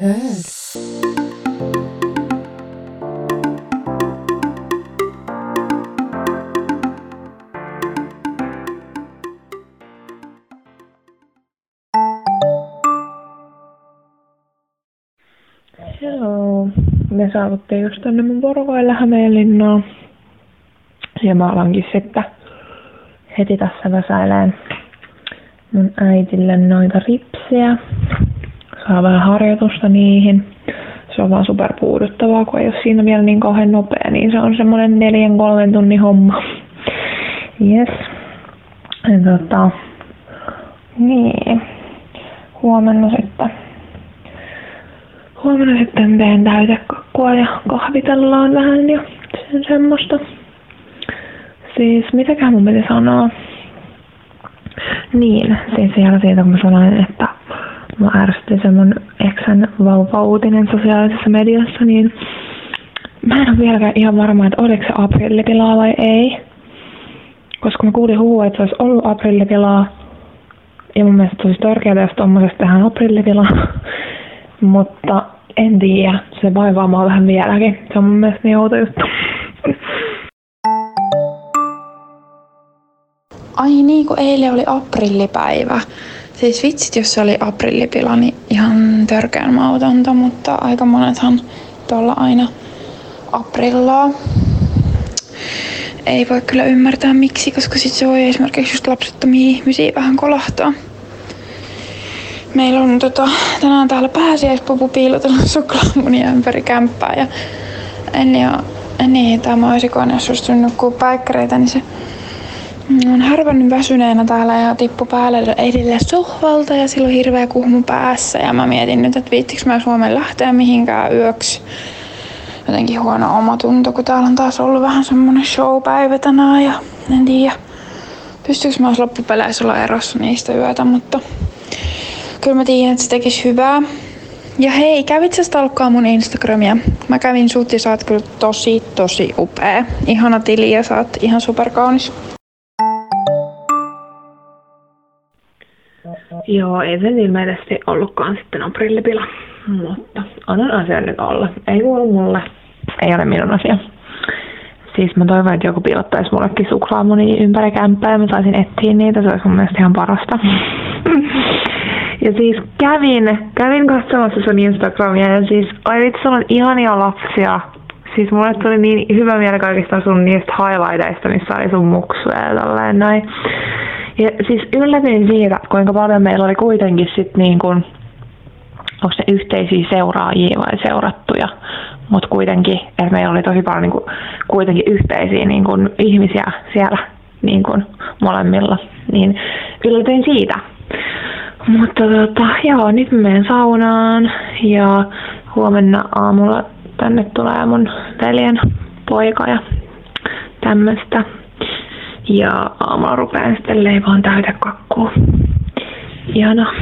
Heard. Joo, me saavuttiin just tänne mun porukoille Hämeenlinnaan. Ja mä alankin sitten heti tässä väsäileen mun äitille noita ripsiä. Saa vähän harjoitusta niihin. Se on vaan super puuduttavaa, kun ei ole siinä vielä niin kauhean nopea, niin se on semmonen neljän kolmen tunnin homma. Yes. Ja tota, niin. Huomenna sitten huomenna sitten teen täytekakkua ja kahvitellaan vähän ja sen semmoista. Siis mitäkään mun piti sanoa? Niin, siis vielä siitä kun mä sanoin, että mä ärsytti se mun eksän vauva-uutinen sosiaalisessa mediassa, niin mä en ole vieläkään ihan varma, että oliko se aprillipilaa vai ei. Koska mä kuulin huhua, että se olisi ollut aprillipilaa. Ja mun mielestä olisi törkeää, jos tommosesta tehdään aprillipilaa. Mutta en tiedä, se vaivaa mua vähän vieläkin. Se on mun mielestä niin outo juttu. Ai niin, kun eilen oli aprillipäivä. Siis vitsit, jos se oli aprillipila, niin ihan törkeän mautonta, mutta aika monethan tuolla aina aprillaa. Ei voi kyllä ymmärtää miksi, koska sit se voi esimerkiksi just lapsettomia ihmisiä vähän kolahtaa. Meillä on tota, tänään täällä pääsiäispupu piilotellut suklaamunia ympäri kämppää ja en, ja, niin, tämä olisi jos olisi nukkuu päikkäreitä, niin se on härvännyt väsyneenä täällä ja tippu päälle edelle sohvalta ja silloin hirveä kuhmu päässä. Ja mä mietin nyt, että viittikö mä Suomen lähteä mihinkään yöksi. Jotenkin huono omatunto, kun täällä on taas ollut vähän semmonen showpäivä tänään ja en tiedä. Pystyykö mä loppupeleissä olla erossa niistä yötä, mutta Kyllä mä tiedän, että se tekisi hyvää. Ja hei, kävit sä stalkkaa mun Instagramia? Mä kävin sut sä oot kyllä tosi, tosi upea. Ihana tili ja sä oot ihan superkaunis. Joo, ei se ilmeisesti ollutkaan sitten aprillipila. Mutta annan asian nyt olla. Ei kuulu mulle. Ei ole minun asia. Siis mä toivon, että joku piilottaisi mullekin suklaamunia ympäri kämppää ja mä saisin etsiä niitä. Se olisi mun mielestä ihan parasta. Ja siis kävin, kävin katsomassa sun Instagramia ja siis, ai vitsi, on ihania lapsia. Siis mulle tuli niin hyvä mieli kaikista sun niistä highlighteista, missä oli sun muksuja ja tolleen noin. Ja siis yllätyin siitä, kuinka paljon meillä oli kuitenkin sit niin kuin, onko ne yhteisiä seuraajia vai seurattuja, mutta kuitenkin, että meillä oli tosi paljon niin kuin, kuitenkin yhteisiä niin kuin, ihmisiä siellä niin kuin, molemmilla. Niin yllätyin siitä. Mutta tota, joo, nyt mä menen saunaan ja huomenna aamulla tänne tulee mun veljen poika ja tämmöstä. Ja aamulla rupean sitten leivaan täytä kakkua. Ihanaa.